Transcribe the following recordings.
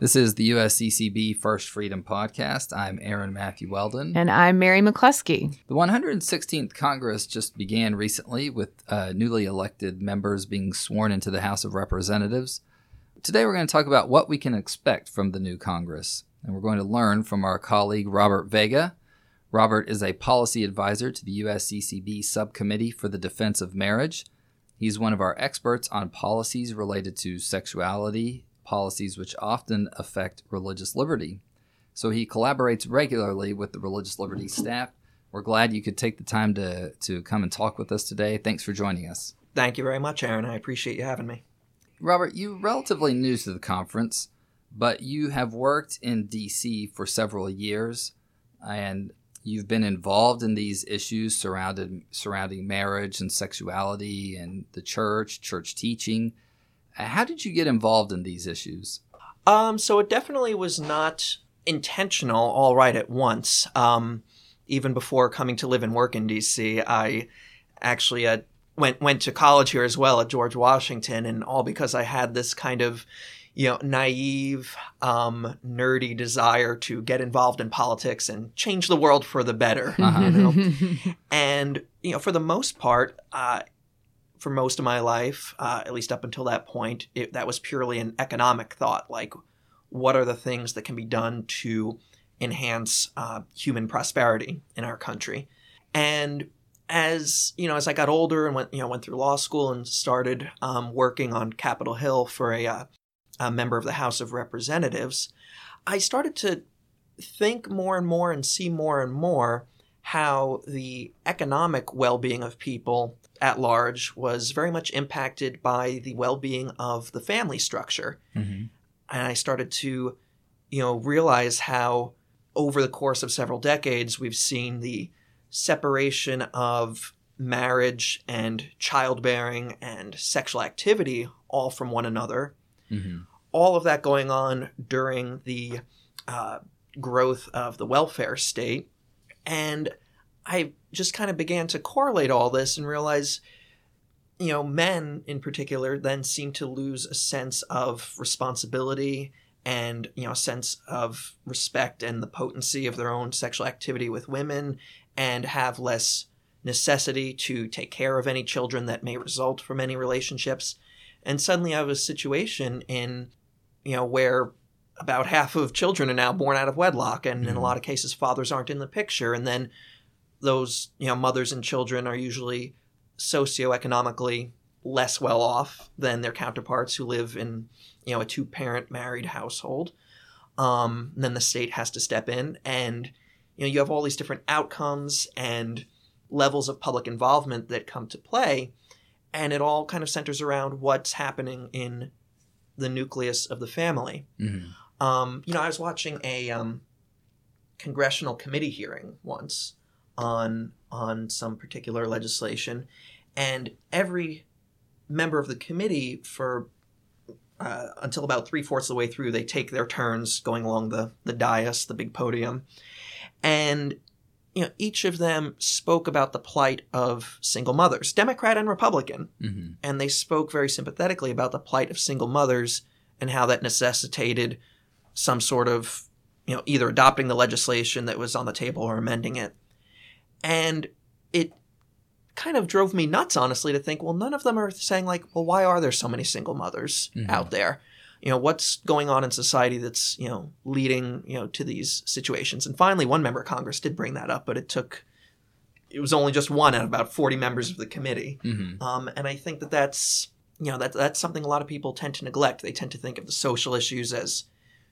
This is the USCCB First Freedom Podcast. I'm Aaron Matthew Weldon. And I'm Mary McClusky. The 116th Congress just began recently with uh, newly elected members being sworn into the House of Representatives. Today we're going to talk about what we can expect from the new Congress. And we're going to learn from our colleague Robert Vega. Robert is a policy advisor to the USCCB Subcommittee for the Defense of Marriage. He's one of our experts on policies related to sexuality, policies which often affect religious liberty. So he collaborates regularly with the religious liberty staff. We're glad you could take the time to, to come and talk with us today. Thanks for joining us. Thank you very much, Aaron. I appreciate you having me. Robert, you're relatively new to the conference, but you have worked in DC for several years and you've been involved in these issues surrounded surrounding marriage and sexuality and the church, church teaching. How did you get involved in these issues? Um, so it definitely was not intentional all right at once. Um, even before coming to live and work in DC, I actually uh, went went to college here as well at George Washington, and all because I had this kind of you know naive, um, nerdy desire to get involved in politics and change the world for the better. Uh-huh. You know? and you know, for the most part, uh, for most of my life, uh, at least up until that point, it, that was purely an economic thought. Like, what are the things that can be done to enhance uh, human prosperity in our country? And as you know, as I got older and went, you know, went through law school and started um, working on Capitol Hill for a, uh, a member of the House of Representatives, I started to think more and more and see more and more how the economic well-being of people at large was very much impacted by the well-being of the family structure. Mm-hmm. And I started to, you know, realize how over the course of several decades we've seen the separation of marriage and childbearing and sexual activity all from one another. Mm-hmm. All of that going on during the uh, growth of the welfare state. And I just kind of began to correlate all this and realize, you know, men in particular then seem to lose a sense of responsibility and, you know, a sense of respect and the potency of their own sexual activity with women and have less necessity to take care of any children that may result from any relationships. And suddenly I have a situation in, you know, where about half of children are now born out of wedlock and mm-hmm. in a mm-hmm. lot of cases fathers aren't in the picture and then those you know mothers and children are usually socioeconomically less well off than their counterparts who live in you know a two parent married household. Um, then the state has to step in and you know you have all these different outcomes and levels of public involvement that come to play. And it all kind of centers around what's happening in the nucleus of the family. Mm-hmm. um, you know i was watching a um, congressional committee hearing once on on some particular legislation, and every member of the committee for uh, until about three fourths of the way through, they take their turns going along the the dais, the big podium, and you know each of them spoke about the plight of single mothers, Democrat and Republican, mm-hmm. and they spoke very sympathetically about the plight of single mothers and how that necessitated some sort of you know either adopting the legislation that was on the table or amending it. And it kind of drove me nuts, honestly, to think, well, none of them are saying, like, well, why are there so many single mothers mm-hmm. out there? You know, what's going on in society that's, you know, leading, you know, to these situations? And finally, one member of Congress did bring that up, but it took, it was only just one out of about 40 members of the committee. Mm-hmm. Um, and I think that that's, you know, that, that's something a lot of people tend to neglect. They tend to think of the social issues as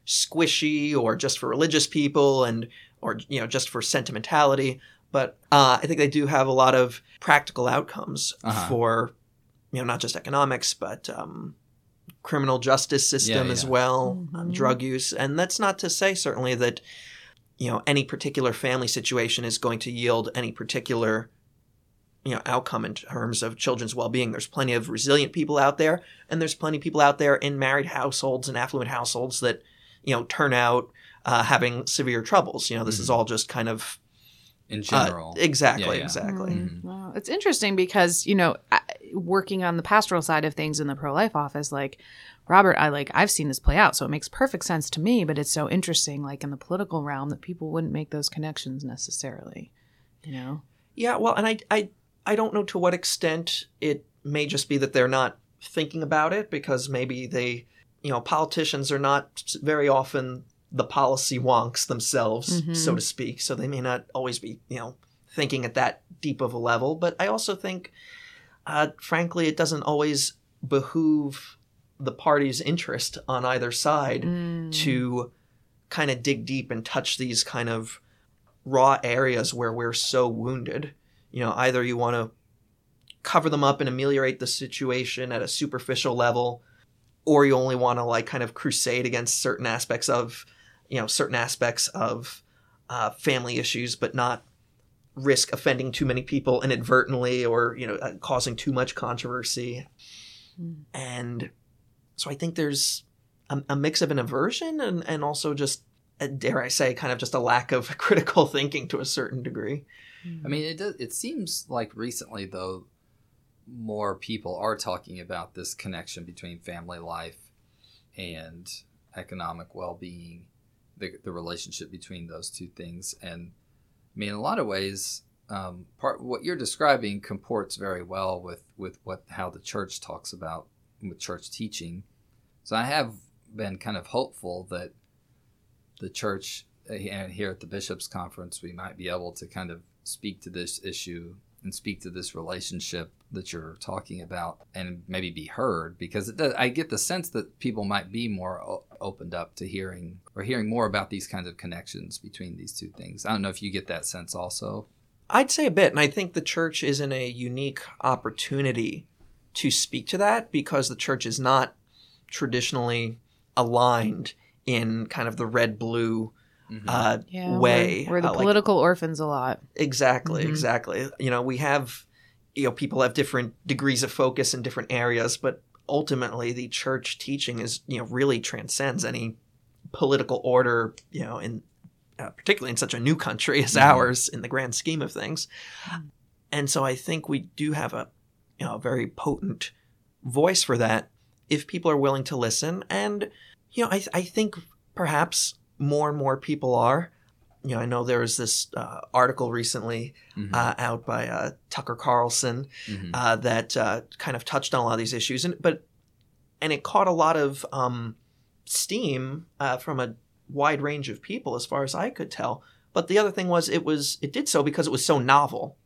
squishy or just for religious people and, or, you know, just for sentimentality but uh, I think they do have a lot of practical outcomes uh-huh. for you know not just economics but um, criminal justice system yeah, yeah. as well, mm-hmm. drug use, and that's not to say certainly that you know any particular family situation is going to yield any particular you know outcome in terms of children's well-being there's plenty of resilient people out there and there's plenty of people out there in married households and affluent households that you know turn out uh, having severe troubles you know this mm-hmm. is all just kind of in uh, general. Uh, exactly, yeah, yeah. exactly. Mm-hmm. Well, it's interesting because, you know, working on the pastoral side of things in the pro life office, like Robert, I like I've seen this play out, so it makes perfect sense to me. But it's so interesting, like in the political realm, that people wouldn't make those connections necessarily. You know? Yeah, well, and I, I, I don't know to what extent it may just be that they're not thinking about it because maybe they, you know, politicians are not very often the policy wonks themselves, Mhm. so to speak. So they may not always be, you know, thinking at that deep of a level. But I also think, uh, frankly, it doesn't always behoove the party's interest on either side Mm. to kind of dig deep and touch these kind of raw areas where we're so wounded. You know, either you want to cover them up and ameliorate the situation at a superficial level, or you only want to like kind of crusade against certain aspects of, you know, certain aspects of uh, family issues, but not risk offending too many people inadvertently or you know uh, causing too much controversy. Mm. And so I think there's a, a mix of an aversion and, and also just, uh, dare I say, kind of just a lack of critical thinking to a certain degree. I mean, it does, it seems like recently though, more people are talking about this connection between family life and economic well-being, the the relationship between those two things, and I mean, in a lot of ways, um, part what you're describing comports very well with with what how the church talks about with church teaching. So I have been kind of hopeful that the church uh, and here at the bishops conference we might be able to kind of speak to this issue and speak to this relationship that you're talking about and maybe be heard because does, I get the sense that people might be more o- opened up to hearing or hearing more about these kinds of connections between these two things. I don't know if you get that sense also. I'd say a bit, and I think the church is in a unique opportunity to speak to that because the church is not traditionally aligned in kind of the red blue Mhm. uh, Yeah, we're- way. We're, the uh, like- political orphans a lot. Exactly, Mhm. exactly. You know, we have, you know, people have different degrees of focus in different areas, but ultimately the church teaching is, you know, really transcends any political order, you know, in uh, particularly in such a new country as Mhm. ours in the grand scheme of things. Mhm. And so I think we do have a, you know, a very potent voice for that if people are willing to listen. And, you know, I, I think perhaps more and more people are. You know, I know there was this uh, article recently Mhm. uh, out by uh, Tucker Carlson Mhm. uh, that uh, kind of touched on a lot of these issues, and but and it caught a lot of um, steam uh, from a wide range of people, as far as I could tell. But the other thing was, it was it did so because it was so novel,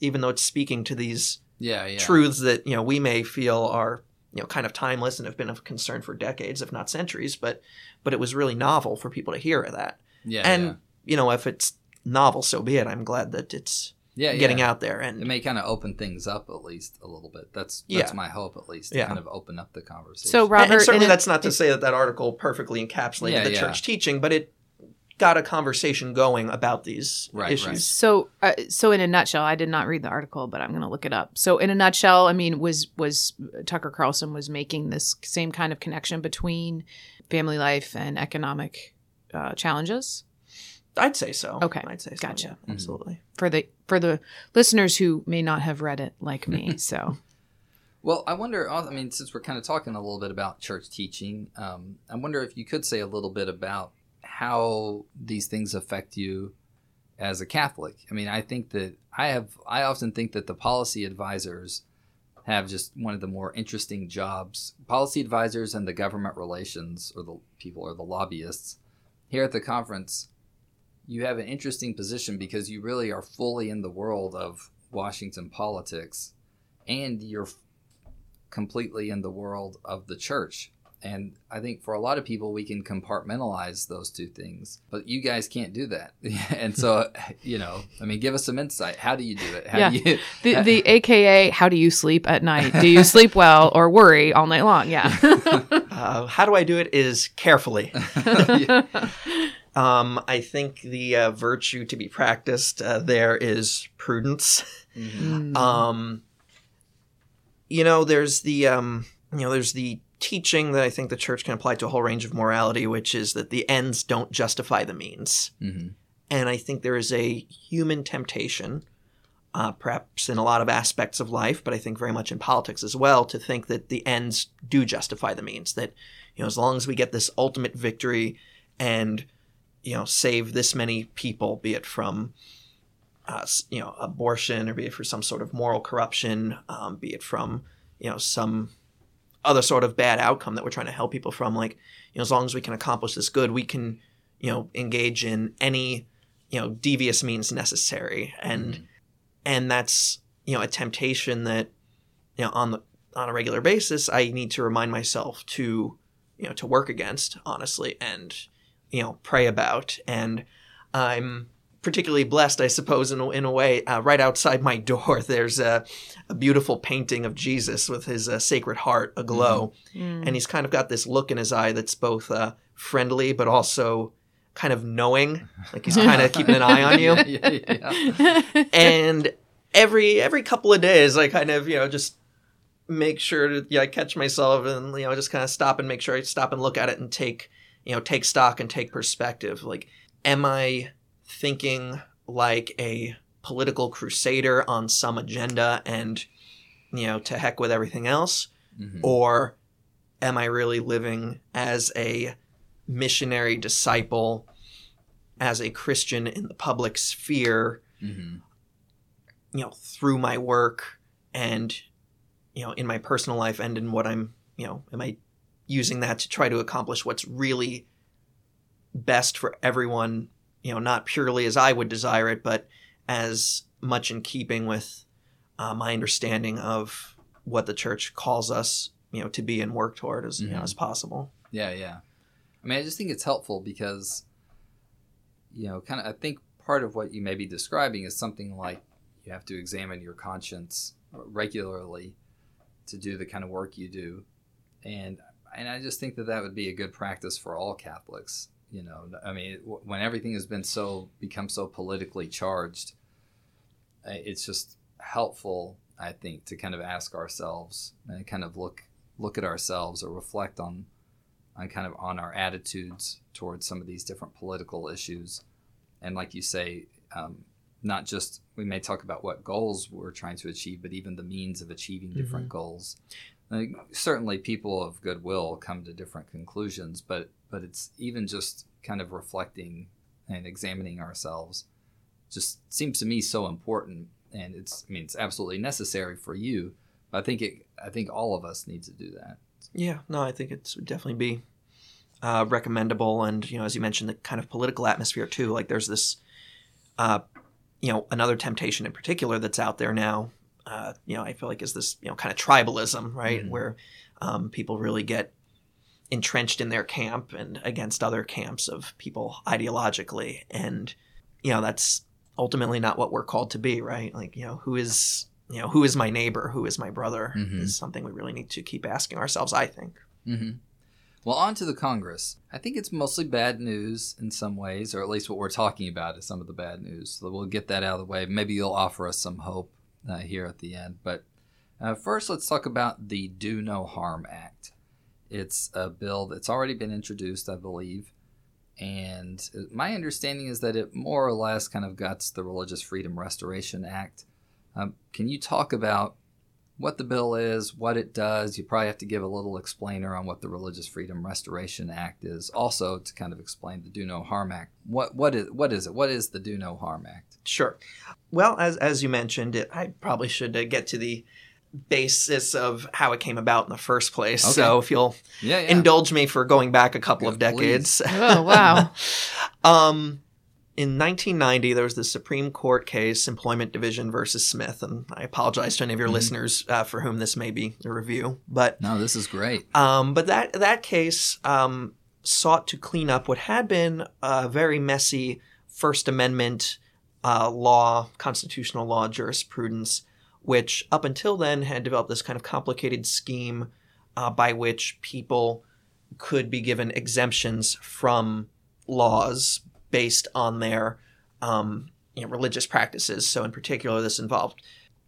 even though it's speaking to these yeah, yeah. truths that you know we may feel are you know kind of timeless and have been of concern for decades, if not centuries. But but it was really novel for people to hear of that, Yeah, and yeah. you know if it's novel, so be it. I'm glad that it's yeah, getting yeah. out there and It may kind of open things up at least a little bit. That's Yeah. my hope at least to Yeah. kind of open up the conversation. So, And- Robert, and certainly in a- that's not to say that that article perfectly encapsulated Yeah, the yeah. church teaching, but it got a conversation going about these Right, issues. right. So, uh, so in a nutshell, I did not read the article, but I'm going to look it up. So, in a nutshell, I mean, was was Tucker Carlson was making this same kind of connection between family life and economic uh, challenges I'd say so. Okay, I'd say so. gotcha. yeah, Mhm. absolutely. for the for the listeners who may not have read it like me. So, Well, I wonder. uh, I mean, since we're kind of talking a little bit about church teaching, um, I wonder if you could say a little bit about how these things affect you as a Catholic. I mean, I think that I have. I often think that the policy advisors have just one of the more interesting jobs. Policy advisors and the government relations, or the people, or the lobbyists here at the conference. You have an interesting position because you really are fully in the world of Washington politics, and you're completely in the world of the church. And I think for a lot of people, we can compartmentalize those two things, but you guys can't do that. and so, you know, I mean, give us some insight. How do you do it? How Yeah. do you? the the AKA, how do you sleep at night? Do you sleep well or worry all night long? Yeah. Uh, how do I do it? Is carefully. Yeah. Um, I think the uh, virtue to be practiced uh, there is prudence. Mhm. Mm. Um, you know, there's the um, you know, there's the teaching that I think the church can apply to a whole range of morality, which is that the ends don't justify the means. Mhm. And I think there is a human temptation uh, perhaps in a lot of aspects of life, but I think very much in politics as well, to think that the ends do justify the means. That you know, as long as we get this ultimate victory and you know save this many people, be it from uh, you know abortion or be it for some sort of moral corruption, um, be it from you know some other sort of bad outcome that we're trying to help people from, like you know, as long as we can accomplish this good, we can you know engage in any you know devious means necessary and mm-hmm. and that's you know a temptation that you know on the on a regular basis i need to remind myself to you know to work against honestly and you know pray about and i'm particularly blessed i suppose in a, in a way uh, right outside my door there's a, a beautiful painting of jesus with his uh, sacred heart aglow mm-hmm. and he's kind of got this look in his eye that's both uh, friendly but also kind of knowing, like he's kind of keeping an eye on you. yeah, yeah, yeah. and every every couple of days, I kind of you know just make sure to yeah I catch myself and you know just kind of stop and make sure I stop and look at it and take you know take stock and take perspective. Like, am I thinking like a political crusader on some agenda and you know to heck with everything else, mm-hmm. or am I really living as a missionary disciple as a Christian in the public sphere, mm-hmm. you know, through my work and, you know, in my personal life and in what I'm, you know, am I using that to try to accomplish what's really best for everyone, you know, not purely as I would desire it, but as much in keeping with uh, my understanding of what the church calls us, you know, to be and work toward as, mm-hmm. you know, mm-hmm. as possible. Yeah, yeah. I mean, I just think it's helpful because, you know, kind of, I think part of what you may be describing is something like you have to examine your conscience regularly to do the kind of work you do. And, and I just think that that would be a good practice for all Catholics. You know, I mean, when everything has been so, become so politically charged, it's just helpful, I think, to kind of ask ourselves and kind of look, look at ourselves or reflect on on kind of on our attitudes towards some of these different political issues. And like you say, um, not just we may talk about what goals we're trying to achieve, but even the means of achieving different mm-hmm. goals. Like, certainly, people of goodwill come to different conclusions, but but it's even just kind of reflecting and examining ourselves just seems to me so important and it's i mean it's absolutely necessary for you but i think it i think all of us need to do that yeah, no, I think it would definitely be uh, recommendable, and you know, as you mentioned, the kind of political atmosphere too. Like, there's this, uh, you know, another temptation in particular that's out there now. Uh, you know, I feel like is this you know kind of tribalism, right, mm-hmm. where um, people really get entrenched in their camp and against other camps of people ideologically, and you know, that's ultimately not what we're called to be, right? Like, you know, who is you know, who is my neighbor? Who is my brother? Mm-hmm. Is something we really need to keep asking ourselves. I think. Mm-hmm. Well, on to the Congress. I think it's mostly bad news in some ways, or at least what we're talking about is some of the bad news. So we'll get that out of the way. Maybe you'll offer us some hope uh, here at the end. But uh, first, let's talk about the Do No Harm Act. It's a bill that's already been introduced, I believe. And my understanding is that it more or less kind of guts the Religious Freedom Restoration Act um, can you talk about what the bill is, what it does? You probably have to give a little explainer on what the Religious Freedom Restoration Act is, also to kind of explain the Do No Harm Act. What what is what is it? What is the Do No Harm Act? Sure. Well, as as you mentioned, it, I probably should uh, get to the basis of how it came about in the first place. Okay. So if you'll yeah, yeah. indulge me for going back a couple yeah, of decades. oh wow. um in 1990, there was the Supreme Court case, Employment Division versus Smith, and I apologize to any of your mm-hmm. listeners uh, for whom this may be a review. But no, this is great. Um, but that that case um, sought to clean up what had been a very messy First Amendment uh, law, constitutional law jurisprudence, which up until then had developed this kind of complicated scheme uh, by which people could be given exemptions from laws based on their um, you know, religious practices. So, in particular, this involved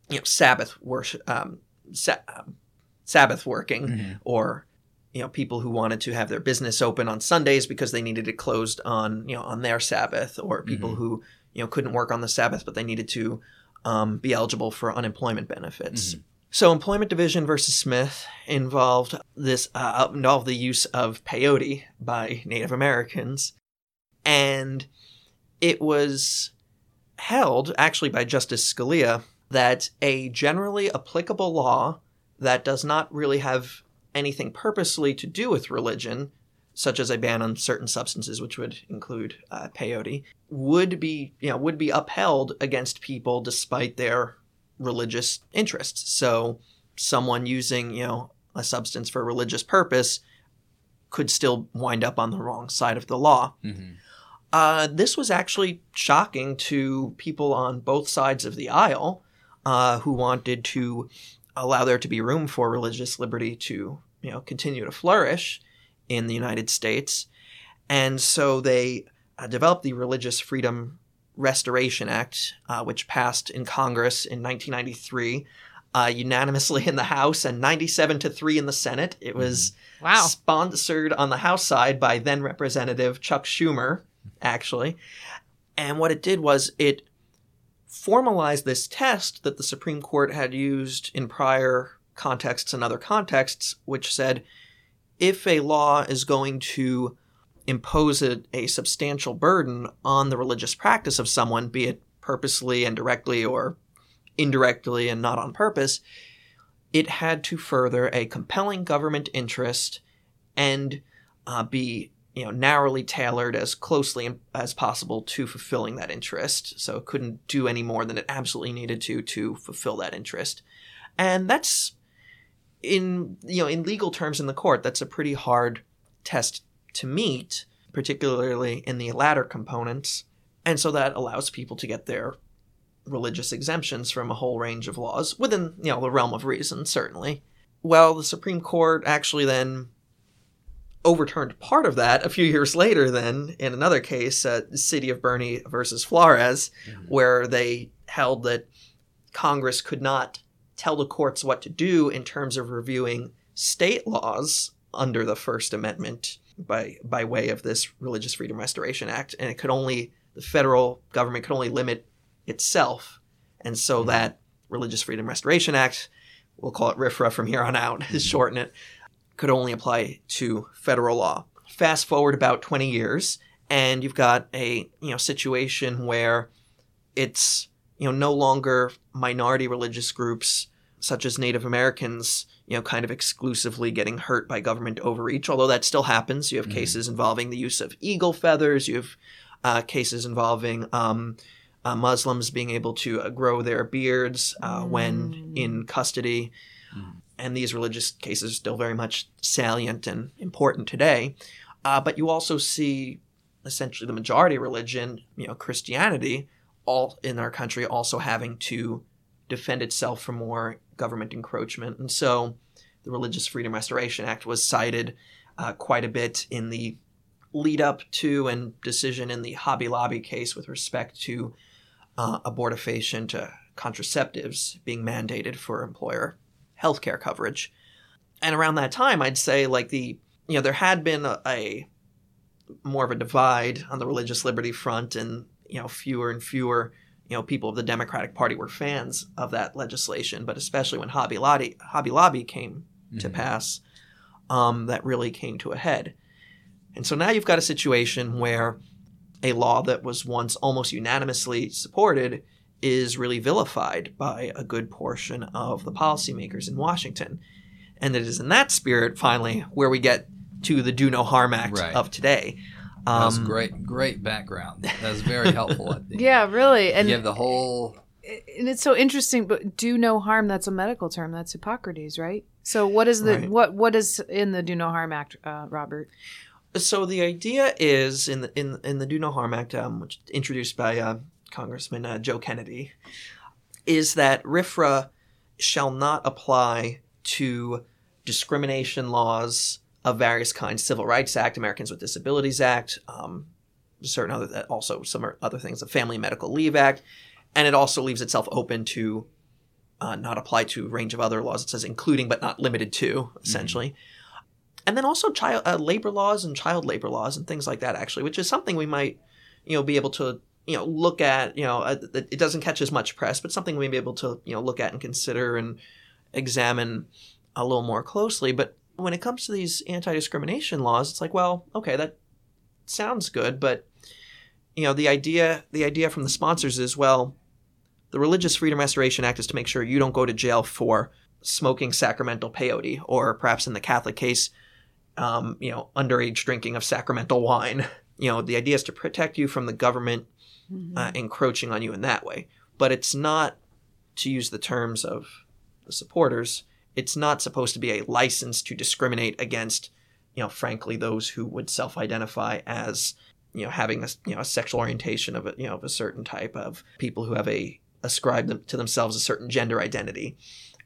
you know Sabbath worship, um, sa- um, Sabbath working, mm-hmm. or you know people who wanted to have their business open on Sundays because they needed it closed on you know on their Sabbath, or people mm-hmm. who you know couldn't work on the Sabbath but they needed to um, be eligible for unemployment benefits. So, Employment Division versus Smith involved this uh, involved the use of peyote by Native Americans, and it was held actually by Justice Scalia that a generally applicable law that does not really have anything purposely to do with religion, such as a ban on certain substances, which would include uh, peyote, would be you know would be upheld against people despite their religious interests. So someone using, you know, a substance for a religious purpose could still wind up on the wrong side of the law. Mm-hmm. Uh, this was actually shocking to people on both sides of the aisle uh, who wanted to allow there to be room for religious liberty to, you know, continue to flourish in the United States. And so they uh, developed the Religious Freedom Restoration Act, uh, which passed in Congress in 1993, uh, unanimously in the House and 97 to 3 in the Senate. It was Wow. sponsored on the House side by then Representative Chuck Schumer, actually. And what it did was it formalized this test that the Supreme Court had used in prior contexts and other contexts, which said if a law is going to impose a, a substantial burden on the religious practice of someone, be it purposely and directly or indirectly and not on purpose, it had to further a compelling government interest and uh, be you know narrowly tailored as closely as possible to fulfilling that interest. So it couldn't do any more than it absolutely needed to to fulfill that interest, and that's in you know in legal terms in the court that's a pretty hard test to meet, particularly in the latter components, and so that allows people to get their religious exemptions from a whole range of laws within you know the realm of reason certainly. Well the supreme court actually then overturned part of that a few years later then in another case uh, city of Boerne versus flores where they held that congress could not tell the courts what to do in terms of reviewing state laws under the first amendment by by way of this religious freedom restoration act and it could only the federal government could only limit itself. And so mm-hmm. that Religious Freedom Restoration Act, we'll call it RFRA from here on out, is mm-hmm. shorten it, could only apply to federal law. Fast forward about 20 years, and you've got a you know situation where it's you know no longer minority religious groups such as Native Americans, you know, kind of exclusively getting hurt by government overreach, although that still happens. You have cases involving the use of eagle feathers. You have uh, cases involving um, uh, Muslims being able to uh, grow their beards uh, when in custody. And these religious cases are still very much salient and important today. Uh, but you also see essentially the majority religion, you know, Christianity, all in our country also having to defend itself from more government encroachment. And so the Religious Freedom Restoration Act was cited uh, quite a bit in the lead up to and decision in the Hobby Lobby case with respect to uh, abortifacient uh, contraceptives being mandated for employer healthcare coverage. And around that time, I'd say like the you know there had been a, a more of a divide on the religious liberty front, and you know fewer and fewer you know people of the Democratic Party were fans of that legislation. But especially when Hobby Lobby Hobby Lobby came to Mhm. pass, um, that really came to a head. And so now you've got a situation where a law that was once almost unanimously supported is really vilified by a good portion of the policymakers in Washington. And it is in that spirit, finally, where we get to the Do No Harm Act Right. of today. That was Um, great, great background. That was very helpful. I think. Yeah, really. And you have the whole. and it's so interesting but do no harm that's a medical term that's hippocrates right so what is the Right. what what is in the do no harm act uh, robert So the idea is in the in in the Do No Harm Act, um, which introduced by uh, Congressman uh, Joe Kennedy, is that RFRA shall not apply to discrimination laws of various kinds, Civil Rights Act, Americans with Disabilities Act, um, certain other also some other things, the Family Medical Leave Act, and it also leaves itself open to uh, not apply to a range of other laws. It says including but not limited to, essentially. And then also child uh, labor laws and child labor laws and things like that actually which is something we might you know be able to you know look at you know uh, it doesn't catch as much press but something we may be able to you know look at and consider and examine a little more closely. But when it comes to these anti-discrimination laws it's like well okay that sounds good but you know the idea the idea from the sponsors is well the religious freedom restoration act is to make sure you don't go to jail for smoking sacramental peyote or perhaps in the catholic case um, you know underage drinking of sacramental wine you know the idea is to protect you from the government Mm-hmm. uh, encroaching on you in that way. But it's not, to use the terms of the supporters, it's not supposed to be a license to discriminate against, you know, frankly, those who would self-identify as, you know, having a you know a sexual orientation of a you know of a certain type of people who have a ascribe them to themselves a certain gender identity,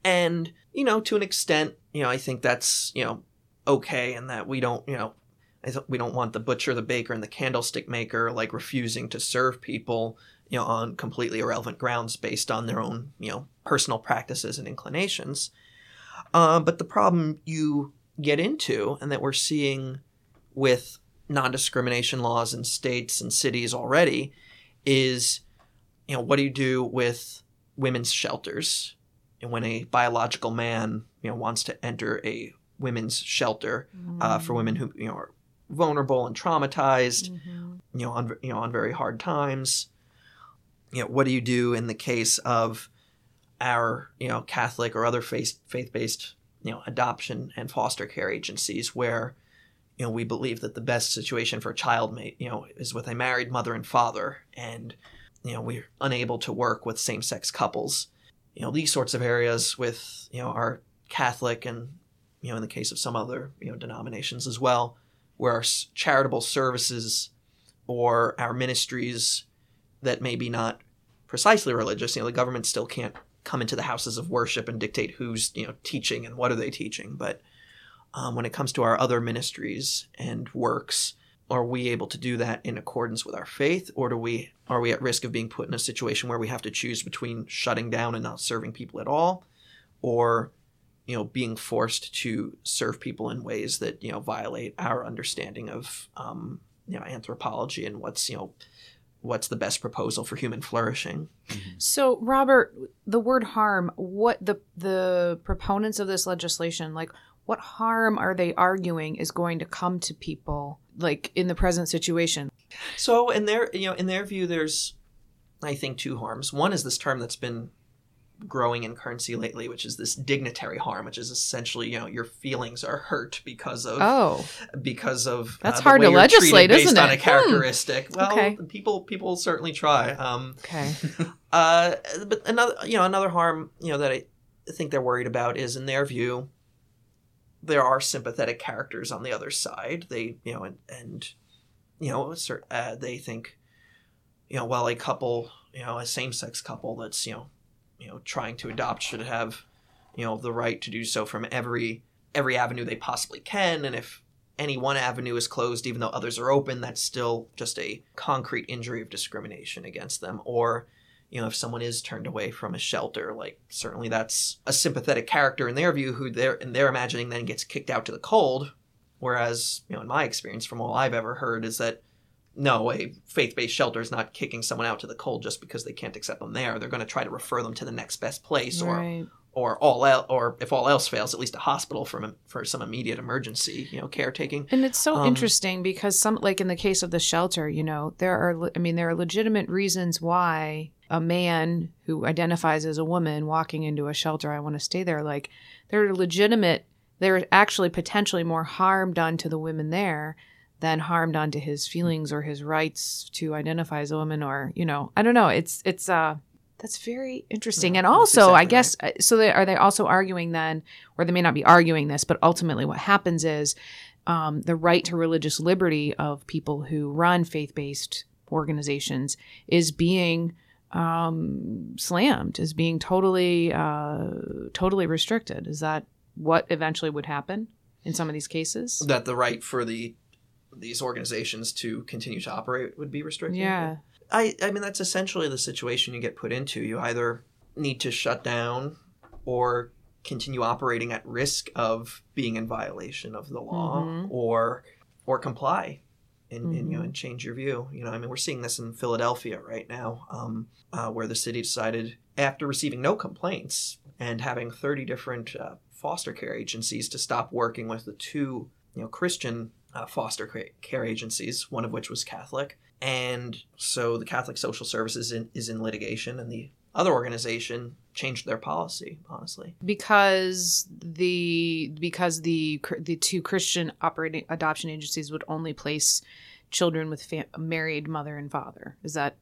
and you know to an extent, you know, I think that's you know okay, and that we don't you know we don't want the butcher, the baker, and the candlestick maker like refusing to serve people, you know, on completely irrelevant grounds based on their own, you know, personal practices and inclinations. Uh, but the problem you get into, and that we're seeing with non-discrimination laws in states and cities already, is, you know, what do you do with women's shelters? And when a biological man, you know, wants to enter a women's shelter uh, for women who, you know, are vulnerable and traumatized, Mm-hmm. you know, on you know on very hard times. You know, what do you do in the case of our you know Catholic or other faith faith based you know adoption and foster care agencies where you know we believe that the best situation for a child may you know is with a married mother and father and you know we're unable to work with same sex couples. You know these sorts of areas with you know our Catholic and you know in the case of some other you know denominations as well where our charitable services or our ministries that may be not precisely religious, you know, the government still can't come into the houses of worship and dictate who's, you know, teaching and what are they teaching. But um, when it comes to our other ministries and works, are we able to do that in accordance with our faith, or do we are we at risk of being put in a situation where we have to choose between shutting down and not serving people at all, or you know being forced to serve people in ways that you know violate our understanding of um, you know anthropology and what's you know what's the best proposal for human flourishing. Mm-hmm. So, Robert, the word harm, what the the proponents of this legislation like what harm are they arguing is going to come to people like in the present situation? so in their you know in their view there's i think two harms. One is this term that's been growing in currency lately which is this dignitary harm which is essentially you know your feelings are hurt because of Oh, because of That's the hard to legislate, based isn't on it? a Hmm. characteristic well Okay. people people certainly try um okay. Uh, but another, you know, another harm, you know, that I think they're worried about is, in their view, there are sympathetic characters on the other side. They, you know, and, and you know, uh, they think, you know, well, a couple, you know, a same-sex couple that's, you know, you know, trying to adopt should have, you know, the right to do so from every every avenue they possibly can, and if any one avenue is closed, even though others are open, that's still just a concrete injury of discrimination against them. Or, you know, if someone is turned away from a shelter, like certainly that's a sympathetic character in their view who they're in their imagining then gets kicked out to the cold. Whereas, you know, in my experience from all I've ever heard is that no, a faith-based shelter is not kicking someone out to the cold just because they can't accept them there. They're going to try to refer them to the next best place, or Right. or all el- or if all else fails, at least a hospital for for some immediate emergency, you know, caretaking. And it's so Um, interesting because some like in the case of the shelter, you know, there are I mean there are legitimate reasons why a man who identifies as a woman walking into a shelter, I want to stay there like there are legitimate there are actually potentially more harm done to the women there than harmed onto his feelings or his rights to identify as a woman or, you know, I don't know, it's it's uh that's very interesting. Yeah, and also, I guess, uh, so they, are they also arguing then, or they may not be arguing this, but ultimately what happens is um, the right to religious liberty of people who run faith based organizations is being um, slammed, is being totally, uh, totally restricted. Is that what eventually would happen in some of these cases? That the right for the these organizations to continue to operate would be restricted. Yeah. I I mean that's essentially the situation you get put into. You either need to shut down or continue operating at risk of being in violation of the law Mhm. or or comply. and, and you know Mhm. and change your view. You know, I mean, we're seeing this in Philadelphia right now, um, uh, where the city decided after receiving no complaints and having 30 different uh, foster care agencies to stop working with the two you know Christian uh, foster care agencies, one of which was Catholic, and so the Catholic Social Services in, is in litigation, and the other organization changed their policy. Honestly, because the because the the two Christian operating adoption agencies would only place children with fa- a married mother and father. Is that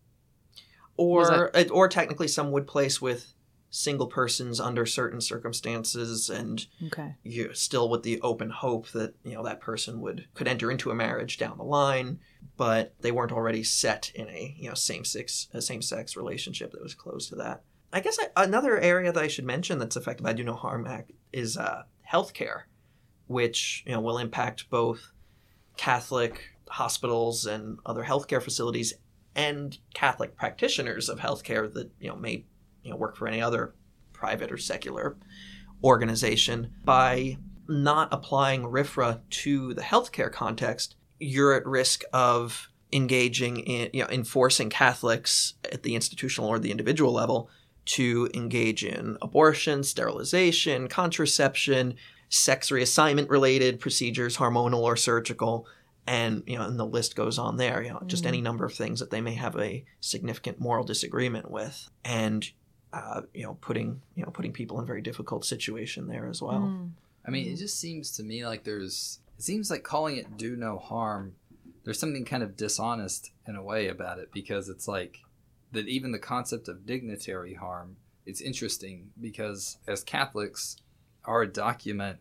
or uh, or technically some would place with single persons under certain circumstances and okay? you still with the open hope that you know that person would could enter into a marriage down the line but they weren't already set in a you know same sex a same sex relationship that was close to that i guess I, another area that i should mention that's affected by do no harm act is uh, healthcare which you know will impact both catholic hospitals and other healthcare facilities and catholic practitioners of healthcare that you know may you know work for any other private or secular organization by not applying RFRA to the healthcare context, you're at risk of engaging in, you know, enforcing Catholics at the institutional or the individual level to engage in abortion, sterilization, contraception, sex reassignment related procedures, hormonal or surgical, and you know, and the list goes on there. You know, just Mhm. any number of things that they may have a significant moral disagreement with, and uh, you know, putting you know putting people in a very difficult situation there as well. Mm. I mean, it Mhm. just seems to me like there's. It seems like calling it "do no harm." There's something kind of dishonest in a way about it because it's like that. Even the concept of dignitary harm. It's interesting because as Catholics, our document,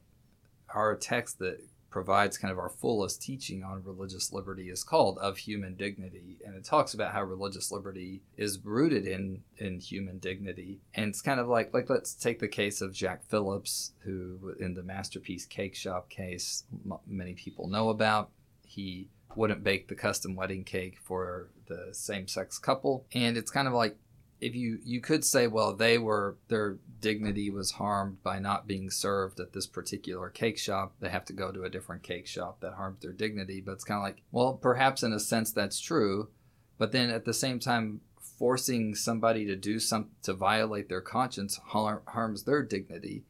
our text that provides kind of our fullest teaching on religious liberty is called of human dignity. And it talks about how religious liberty is rooted in in human dignity. And it's kind of like like let's take the case of Jack Phillips who in the masterpiece cake shop case m- many people know about. He wouldn't bake the custom wedding cake for the same-sex couple. And it's kind of like if you you could say well they were their dignity was harmed by not being served at this particular cake shop. They have to go to a different cake shop that harmed their dignity. But it's kind of like well perhaps in a sense that's true but then at the same time forcing somebody to do some to violate their conscience har- harms their dignity.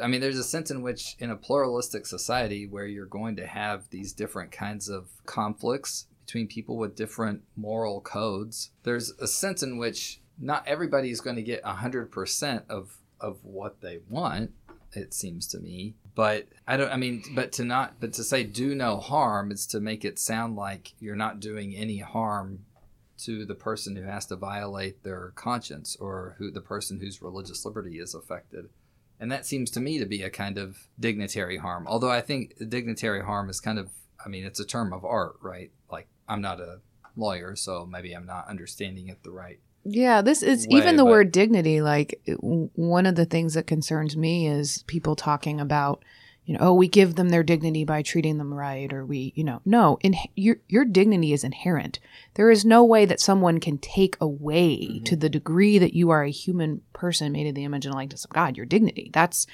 I mean there's a sense in which in a pluralistic society where you're going to have these different kinds of conflicts between people with different moral codes there's a sense in which not everybody is going to get 100% of of what they want it seems to me. But i don't i mean but to not but to say do no harm is to make it sound like you're not doing any harm to the person who has to violate their conscience or who the person whose religious liberty is affected. And that seems to me to be a kind of dignitary harm although i think dignitary harm is kind of i mean it's a term of art right? Like i'm not a lawyer so maybe i'm not understanding it the right Yeah, this is way, even the but- word dignity. Like one of the things that concerns me is people talking about, you know, oh, we give them their dignity by treating them right, or we, you know, no, in, your your dignity is inherent. There is no way that someone can take away Mhm. to the degree that you are a human person made in the image and likeness of God your dignity. That's,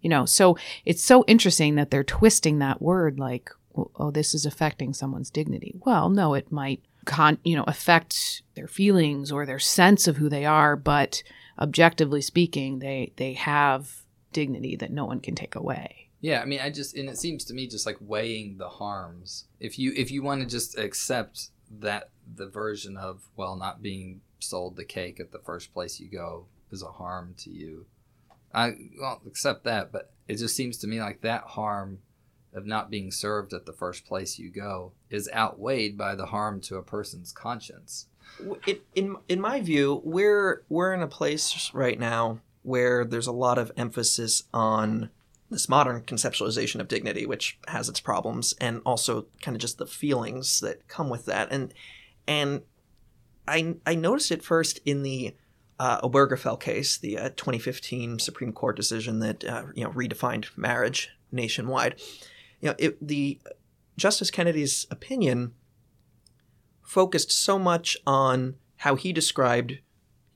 you know, so it's so interesting that they're twisting that word like, oh, this is affecting someone's dignity. Well, no, it might con you know affect their feelings or their sense of who they are but objectively speaking they they have dignity that no one can take away Yeah, I mean, I just and it seems to me just like weighing the harms. If you if you want to just accept that the version of well not being sold the cake at the first place you go is a harm to you, I well accept that. But it just seems to me like that harm of not being served at the first place you go is outweighed by the harm to a person's conscience. It, in in my view, we're we're in a place right now where there's a lot of emphasis on this modern conceptualization of dignity, which has its problems, and also kind of just the feelings that come with that. And and I I noticed it first in the uh, Obergefell case, the uh, 2015 Supreme Court decision that uh, you know redefined marriage nationwide. You know, it, the Justice Kennedy's opinion focused so much on how he described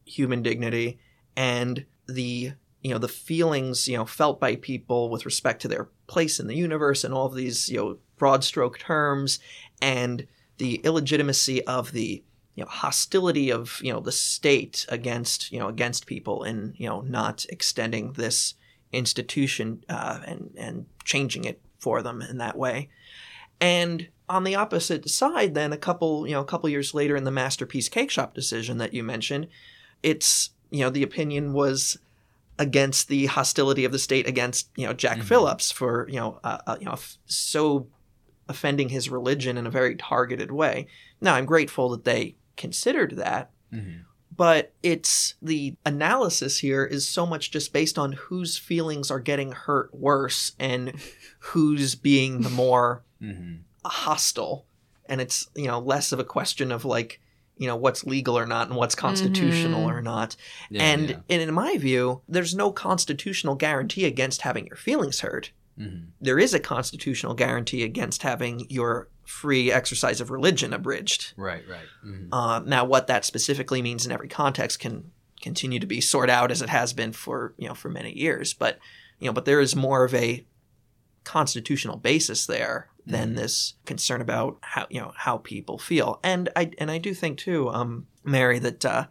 human dignity and the you know the feelings you know felt by people with respect to their place in the universe and all of these you know broad stroke terms and the illegitimacy of the you know hostility of you know the state against you know against people and you know not extending this institution uh, and and changing it for them in that way and on the opposite side then a couple you know a couple years later in the Masterpiece Cakeshop decision that you mentioned it's you know the opinion was against the hostility of the state against you know Jack Mhm. Phillips for you know uh, uh, you know f- so offending his religion in a very targeted way. Now I'm grateful that they considered that, Mhm. But it's the analysis here is so much just based on whose feelings are getting hurt worse and who's being the more Mhm. hostile and it's you know less of a question of like you know what's legal or not and what's constitutional Mhm. or not Yeah, and, yeah. and in my view there's no constitutional guarantee against having your feelings hurt Mhm. there is a constitutional guarantee against having your free exercise of religion abridged right, right. Mhm. uh, now what that specifically means in every context can continue to be sorted out as it has been for you know for many years but you know but there is more of a constitutional basis there than Mhm. this concern about how you know how people feel and i and i do think too um mary that uh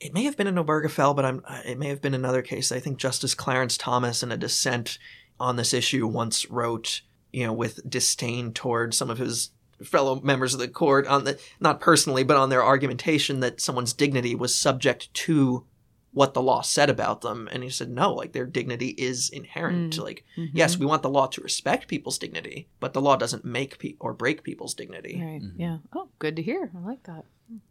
it may have been in Obergefell, but I'm, uh, it may have been another case. I think Justice Clarence Thomas, in a dissent on this issue, once wrote, you know, with disdain toward some of his fellow members of the court on the not personally, but on their argumentation that someone's dignity was subject to what the law said about them. And he said, no, like their dignity is inherent. Mm. Like, Mhm. yes, we want the law to respect people's dignity, but the law doesn't make pe- or break people's dignity. Right. Mhm. Yeah. Oh, good to hear. I like that.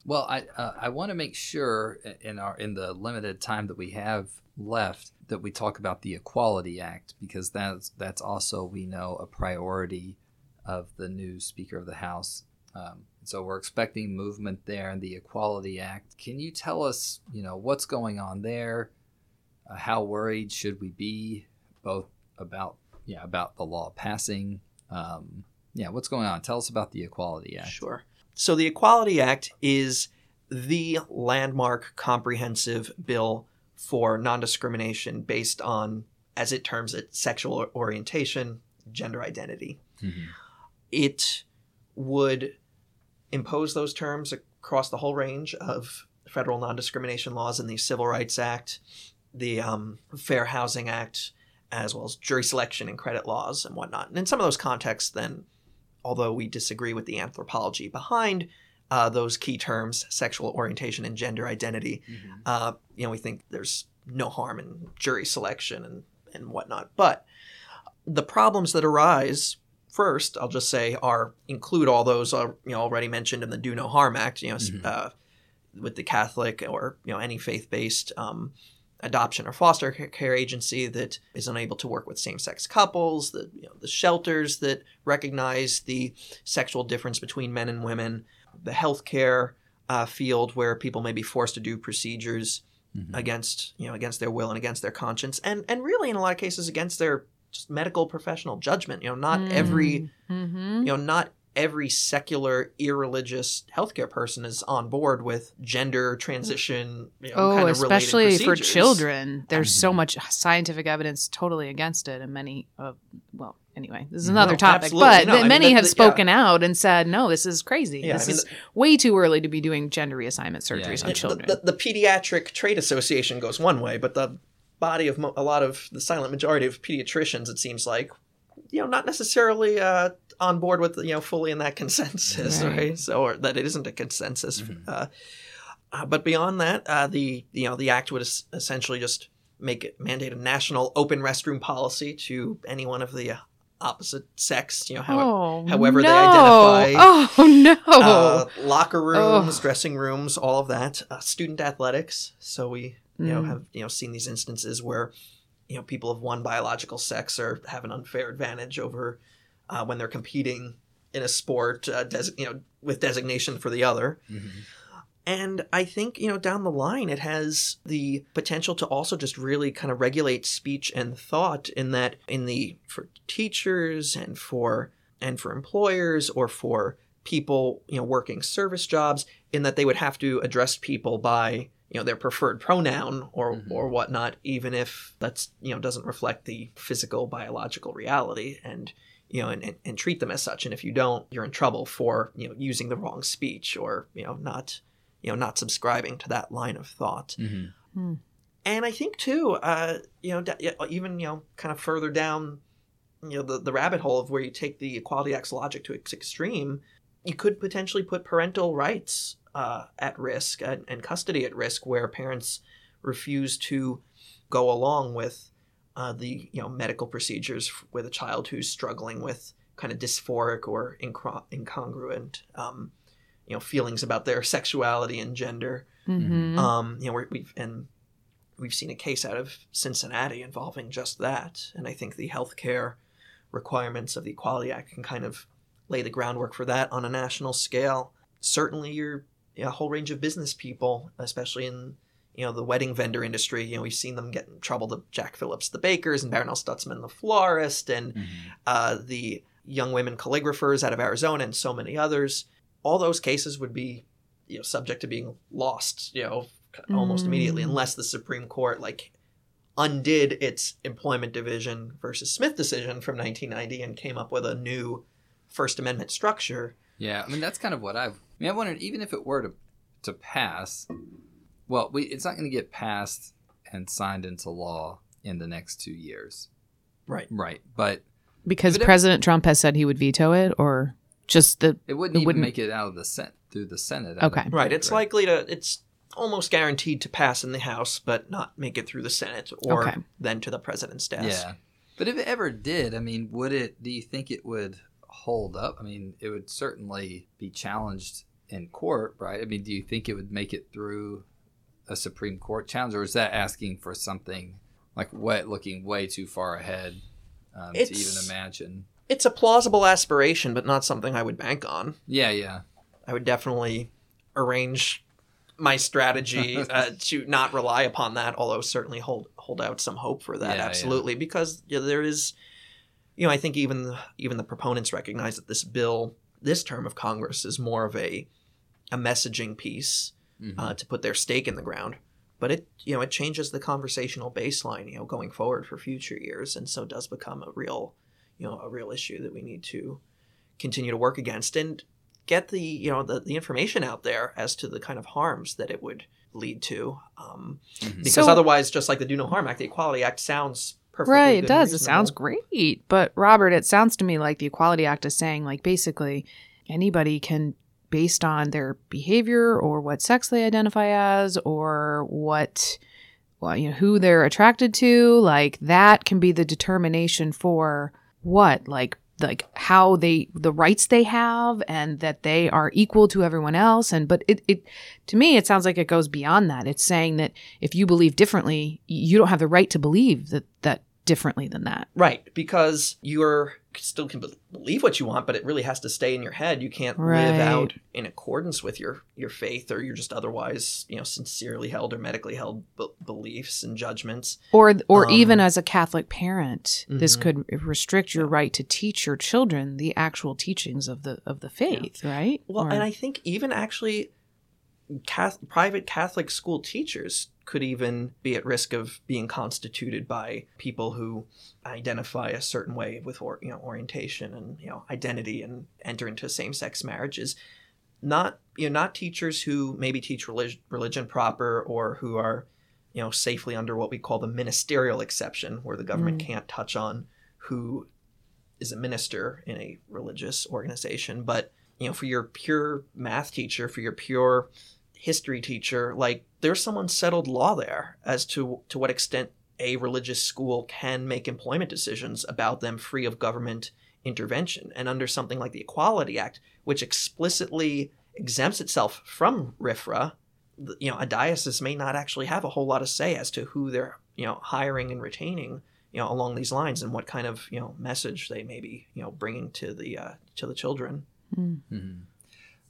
Well, I uh, I want to make sure in our in the limited time that we have left that we talk about the Equality Act because that's that's also we know a priority of the new Speaker of the House. Um, so we're expecting movement there in the Equality Act. Can you tell us, you know, what's going on there? Uh, how worried should we be, both about yeah about the law passing? Um, yeah, what's going on? Tell us about the Equality Act. Sure. So the Equality Act is the landmark comprehensive bill for non discrimination based on, as it terms it, sexual orientation, gender identity. Mhm. It would impose those terms across the whole range of federal non discrimination laws in the Civil Rights Act, the um, Fair Housing Act, as well as jury selection and credit laws and whatnot. And in some of those contexts, then, although we disagree with the anthropology behind uh, those key terms, sexual orientation and gender identity, Mhm. uh, you know, we think there's no harm in jury selection and, and whatnot. But the problems that arise, first, I'll just say, are include all those uh, you know already mentioned in the Do No Harm Act. You know, Mhm. uh, with the Catholic or you know any faith-based um, adoption or foster care agency that is unable to work with same-sex couples, the you know the shelters that recognize the sexual difference between men and women, the healthcare uh, field where people may be forced to do procedures Mhm. against you know against their will and against their conscience and and really in a lot of cases against their just medical professional judgment you know not every Mm-hmm. you know not every secular irreligious healthcare person is on board with gender transition you know, Oh, kind of related especially for children. There's so Mhm. much scientific evidence totally against it, and many of well, anyway, this is No, another topic. But No, I mean, many that- have that- spoken out and said, "No, this is crazy. Yeah, I this mean, is way too early to be doing gender reassignment surgeries Yeah, on children." The, the, the pediatric trade association goes one way, but the body of mo- a lot of the silent majority of pediatricians, it seems like, you know, not necessarily uh, on board with you know fully in that consensus, Right. right? So, or that it isn't a consensus. Mhm. Uh, uh, but beyond that, uh, the you know the act would es- essentially just make it mandate a national open restroom policy to anyone of the uh, opposite sex. You know, how oh, however they identify. Oh no! uh, locker rooms, Ugh. dressing rooms, all of that. Uh, student athletics. So we, you know, Mm. have you know seen these instances where, you know, people of one biological sex are have an unfair advantage over uh, when they're competing in a sport, uh, des- you know, with designation for the other. Mhm. And I think, you know, down the line, it has the potential to also just really kind of regulate speech and thought in that, in the, for teachers and for, and for employers or for people, you know, working service jobs, in that they would have to address people by, you know their preferred pronoun or Mhm. or whatnot, even if that's you know doesn't reflect the physical biological reality, and you know and, and, and treat them as such. And if you don't, you're in trouble for you know using the wrong speech or you know not you know not subscribing to that line of thought. Mm-hmm. And I think too, uh, you know, even you know, kind of further down, you know, the, the rabbit hole of where you take the Equality Act's logic to its extreme, you could potentially put parental rights uh, at risk and, and custody at risk, where parents refuse to go along with uh, the you know medical procedures with a child who's struggling with kind of dysphoric or incro- incongruent, um, you know, feelings about their sexuality and gender. Mhm. Um, you know, we've and we've seen a case out of Cincinnati involving just that, and I think the healthcare requirements of the Equality Act can kind of lay the groundwork for that on a national scale. Certainly, your you know, a whole range of business people, especially in you know the wedding vendor industry. You know, we've seen them get in trouble. The Jack Phillips, the bakers, and Barronelle Stutzman, the florist, and Mm-hmm. uh, the young women calligraphers out of Arizona, and so many others. All those cases would be, you know, subject to being lost, you know, almost Mm. immediately, unless the Supreme Court like undid its employment division versus Smith decision from 1990 and came up with a new First Amendment structure. Yeah, I mean that's kind of what I've. I mean, I wondered even if it were to to pass, well, we it's not going to get passed and signed into law in the next two years, Right. right? But because But it- President Trump has said he would veto it, or just the it wouldn't It even wouldn't- make it out of the Senate through the Senate. Okay. don't Right. think, It's likely to. It's almost guaranteed to pass in the House, but not make it through the Senate or Okay. then to the president's desk. Yeah. But if it ever did, I mean, would it? Do you think it would hold up? I mean, it would certainly be challenged in court, right? I mean, do you think it would make it through a Supreme Court challenge, or is that asking for something like what looking way too far ahead um, to even imagine? It's a plausible aspiration, but not something I would bank on. Yeah, yeah, I would definitely arrange my strategy uh, to not rely upon that, although certainly hold hold out some hope for that. Yeah, yeah. absolutely, because you know, there is, you know, I think even the, even the proponents recognize that this bill, this term of Congress, is more of a a messaging piece Mhm. uh, to put their stake in the ground. But it, you know, it changes the conversational baseline, you know, going forward for future years, and so does become a real, you know, a real issue that we need to continue to work against and get the, you know, the, the information out there as to the kind of harms that it would lead to. Um, Mhm. because So- otherwise, just like the Do No Harm Act, the Equality Act sounds perfectly right it does. It sounds great. But robert it sounds to me like the equality act is saying like basically anybody can based on their behavior or what sex they identify as or what well you know who they're attracted to like that can be the determination for what? Like like how they the rights they have and that they are equal to everyone else. And but it, it to me it sounds like it goes beyond that. It's saying that if you believe differently you don't have the right to believe that that differently than that Right, because you're still can believe what you want, but it really has to stay in your head. You can't live out in accordance with your your faith or your just otherwise, you know, sincerely held or medically held b- beliefs and judgments. or or Um, even as a catholic parent this Mhm. could restrict your right to teach your children the actual teachings of the of the faith right Well, Or- and I think even actually, Cath- private Catholic school teachers could even be at risk of being constituted by people who identify a certain way with or, you know orientation and you know identity and enter into same-sex marriages. Not you know not teachers who maybe teach religion, religion proper or who are you know safely under what we call the ministerial exception, where the government Mm. can't touch on who is a minister in a religious organization, but you know, for your pure math teacher, for your pure history teacher, like there's some unsettled law there as to to what extent a religious school can make employment decisions about them free of government intervention. And under something like the Equality Act, which explicitly exempts itself from RFRA, you know, a diocese may not actually have a whole lot of say as to who they're, you know, hiring and retaining, you know, along these lines and what kind of, you know, message they may be, you know, bringing to the uh, to the children. Mm.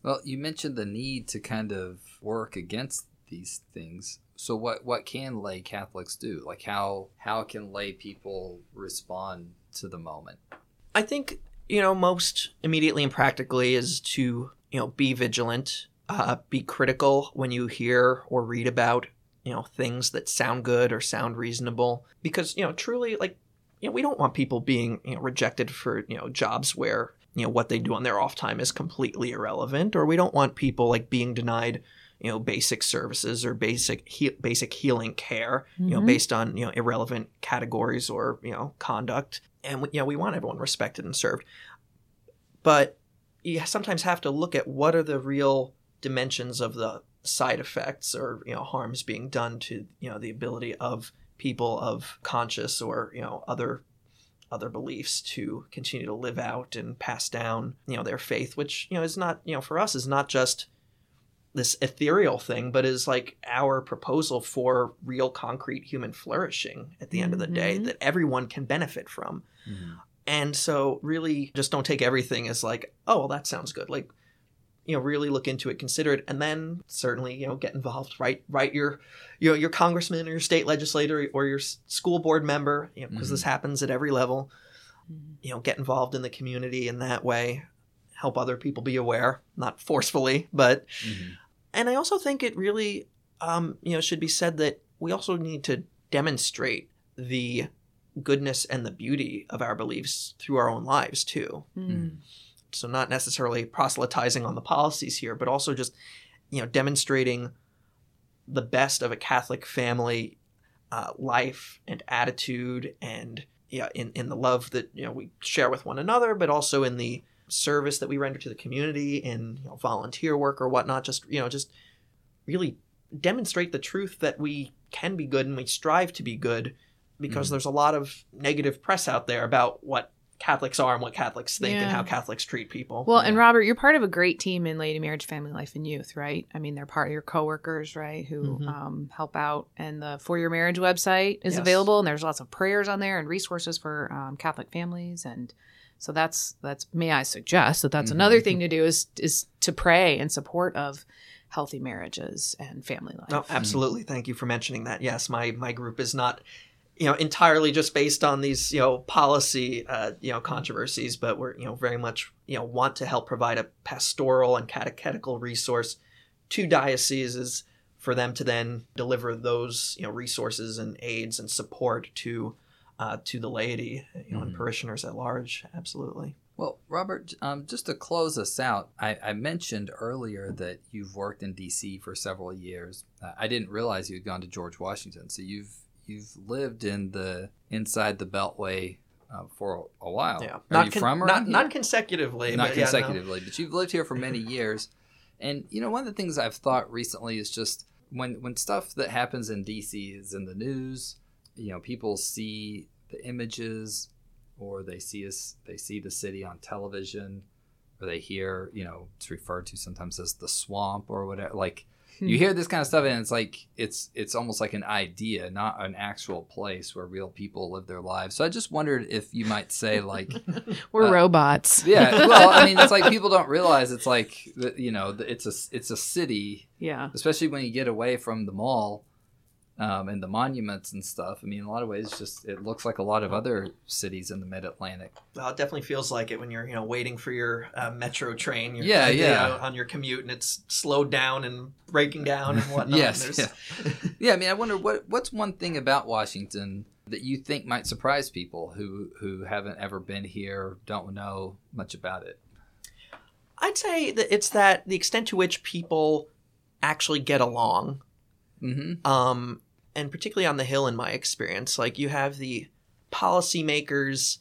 Well, you mentioned the need to kind of work against these things. So what what can lay Catholics do? Like how how can lay people respond to the moment? I think you know most immediately and practically is to you know be vigilant Uh, be critical when you hear or read about you know things that sound good or sound reasonable because you know truly like you know we don't want people being you know rejected for you know jobs where you know what they do on their off time is completely irrelevant or we don't want people like being denied you know basic services or basic he- basic healing care you know Mhm. based on you know irrelevant categories or you know conduct and we, you know we want everyone respected and served but you sometimes have to look at what are the real dimensions of the side effects or you know harms being done to you know the ability of people of conscious or you know other other beliefs to continue to live out and pass down you know their faith which you know is not you know for us is not just this ethereal thing but is like our proposal for real concrete human flourishing at the end of the day Mhm. that everyone can benefit from and so really just don't take everything as like, oh, well, that sounds good. Like, you know, really look into it, consider it, and then certainly, you know, get involved. Write, write your, you know, your congressman or your state legislator or your school board member, you know, because this happens at every level. Mhm. You know, get involved in the community in that way. Help other people be aware, not forcefully, but Mhm. and I also think it really, um, you know, should be said that we also need to demonstrate the goodness and the beauty of our beliefs through our own lives too. Mm. So not necessarily proselytizing on the policies here, but also just, you know, demonstrating the best of a Catholic family uh, life and attitude, and yeah, in in the love that you know we share with one another, but also in the service that we render to the community in you know, volunteer work or whatnot. Just you know, just really demonstrate the truth that we can be good and we strive to be good, because Mhm. there's a lot of negative press out there about what Catholics are and what Catholics think and how Catholics treat people. Well, and Robert, you're part of a great team in Laity Marriage, Family Life, and Youth, right? I mean, they're part of your coworkers, right, who Mhm. um, help out. And the For Your Marriage website is Yes. available, and there's lots of prayers on there and resources for um, Catholic families. And so that's that's. May I suggest that that's Mhm. another thing to do is is to pray in support of healthy marriages and family life. No, absolutely. Thank you for mentioning that. Yes, my my group is not, you know, entirely just based on these you know policy uh, you know controversies, but we're you know very much you know want to help provide a pastoral and catechetical resource to dioceses for them to then deliver those you know resources and aids and support to uh, to the laity, you know, and Mhm. parishioners at large. Absolutely. Well, Robert, um, just to close us out, I, I mentioned earlier that you've worked in D.C. for several years. Uh, I didn't realize you'd gone to George Washington, so you've you've lived in the inside the Beltway uh, for a, while. Yeah. Are not you con- from not not consecutively. not but yeah, no. consecutively, but you've lived here for many years. And you know, one of the things I've thought recently is just when when stuff that happens in DC is in the news, you know, people see the images or they see us they see the city on television or they hear, you know, it's referred to sometimes as the swamp or whatever like you hear this kind of stuff and it's like it's it's almost like an idea not an actual place where real people live their lives so i just wondered if you might say like We're uh, robots. yeah well i mean it's like people don't realize it's like you know it's a it's a city Yeah. especially when you get away from the mall um, and the monuments and stuff i mean in a lot of ways just it looks like a lot of other cities in the mid-atlantic Well, it definitely feels like it when you're, you know, waiting for your uh, metro train. You're, Yeah, yeah. on your commute, and it's slowed down and breaking down and whatnot. Yes, and there's- yeah i mean i wonder what what's one thing about washington that you think might surprise people who who haven't ever been here don't know much about it I'd say that it's that the extent to which people actually get along, mm-hmm um, and particularly on the Hill, in my experience, like you have the policymakers,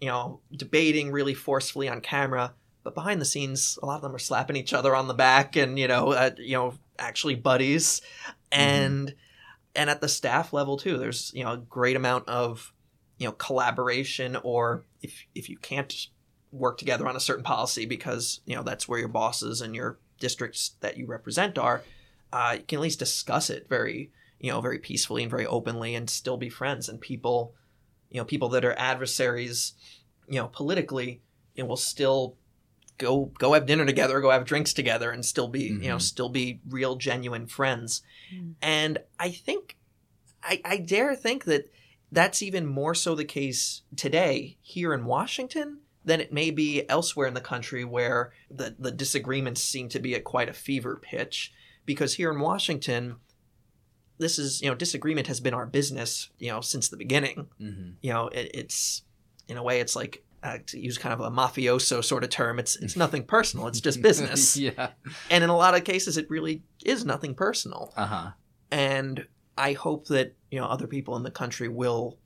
you know, debating really forcefully on camera, but behind the scenes, a lot of them are slapping each other on the back, and you know, uh, you know, actually buddies, and and at the staff level too. There's you know a great amount of you know collaboration, or if if you can't work together on a certain policy because you know that's where your bosses and your districts that you represent are, uh, you can at least discuss it very you know very peacefully and very openly and still be friends and people you know people that are adversaries you know politically you know, will still go go have dinner together go have drinks together and still be you know Mhm. still be real genuine friends Mm. and i think I, I dare think that that's even more so the case today here in washington than it may be elsewhere in the country where the, the disagreements seem to be at quite a fever pitch. Because here in Washington, this is, you know, disagreement has been our business, you know, since the beginning. Mm-hmm. You know, it, it's, in a way, it's like, uh, to use kind of a mafioso sort of term, it's it's nothing personal. It's just business, yeah. and in a lot of cases, it really is nothing personal Uh huh. and I hope that you know other people in the country will,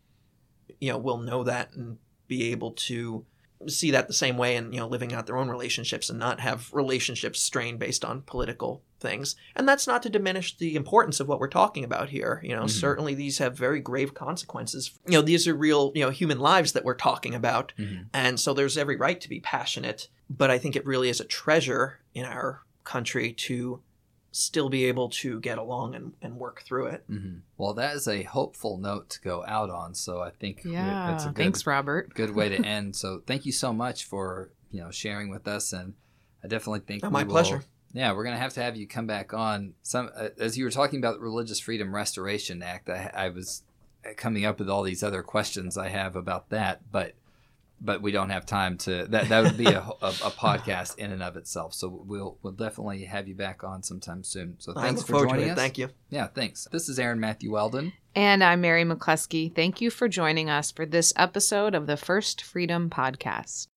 you know, will know that and be able to see that the same way and you know living out their own relationships and not have relationships strained based on political things. And that's not to diminish the importance of what we're talking about here. You know, Mhm. certainly these have very grave consequences. You know, these are real you know human lives that we're talking about, hmm and so there's every right to be passionate. But I think it really is a treasure in our country to still be able to get along and, and work through it. hmm Well, that is a hopeful note to go out on. So I think Yeah. that's a good, Thanks, Robert. good way to end. So thank you so much for you know sharing with us, and I definitely think Oh, we my will- pleasure. Yeah, we're gonna have to have you come back on. Some uh, as you were talking about the Religious Freedom Restoration Act, I, I was coming up with all these other questions I have about that, but but we don't have time to. That that would be a, a, a podcast in and of itself. So we'll we'll definitely have you back on sometime soon. So thanks for joining to it. us. Thank you. Yeah, thanks. This is Aaron Matthew Weldon. And I'm Mary McClusky. Thank you for joining us for this episode of the First Freedom Podcast.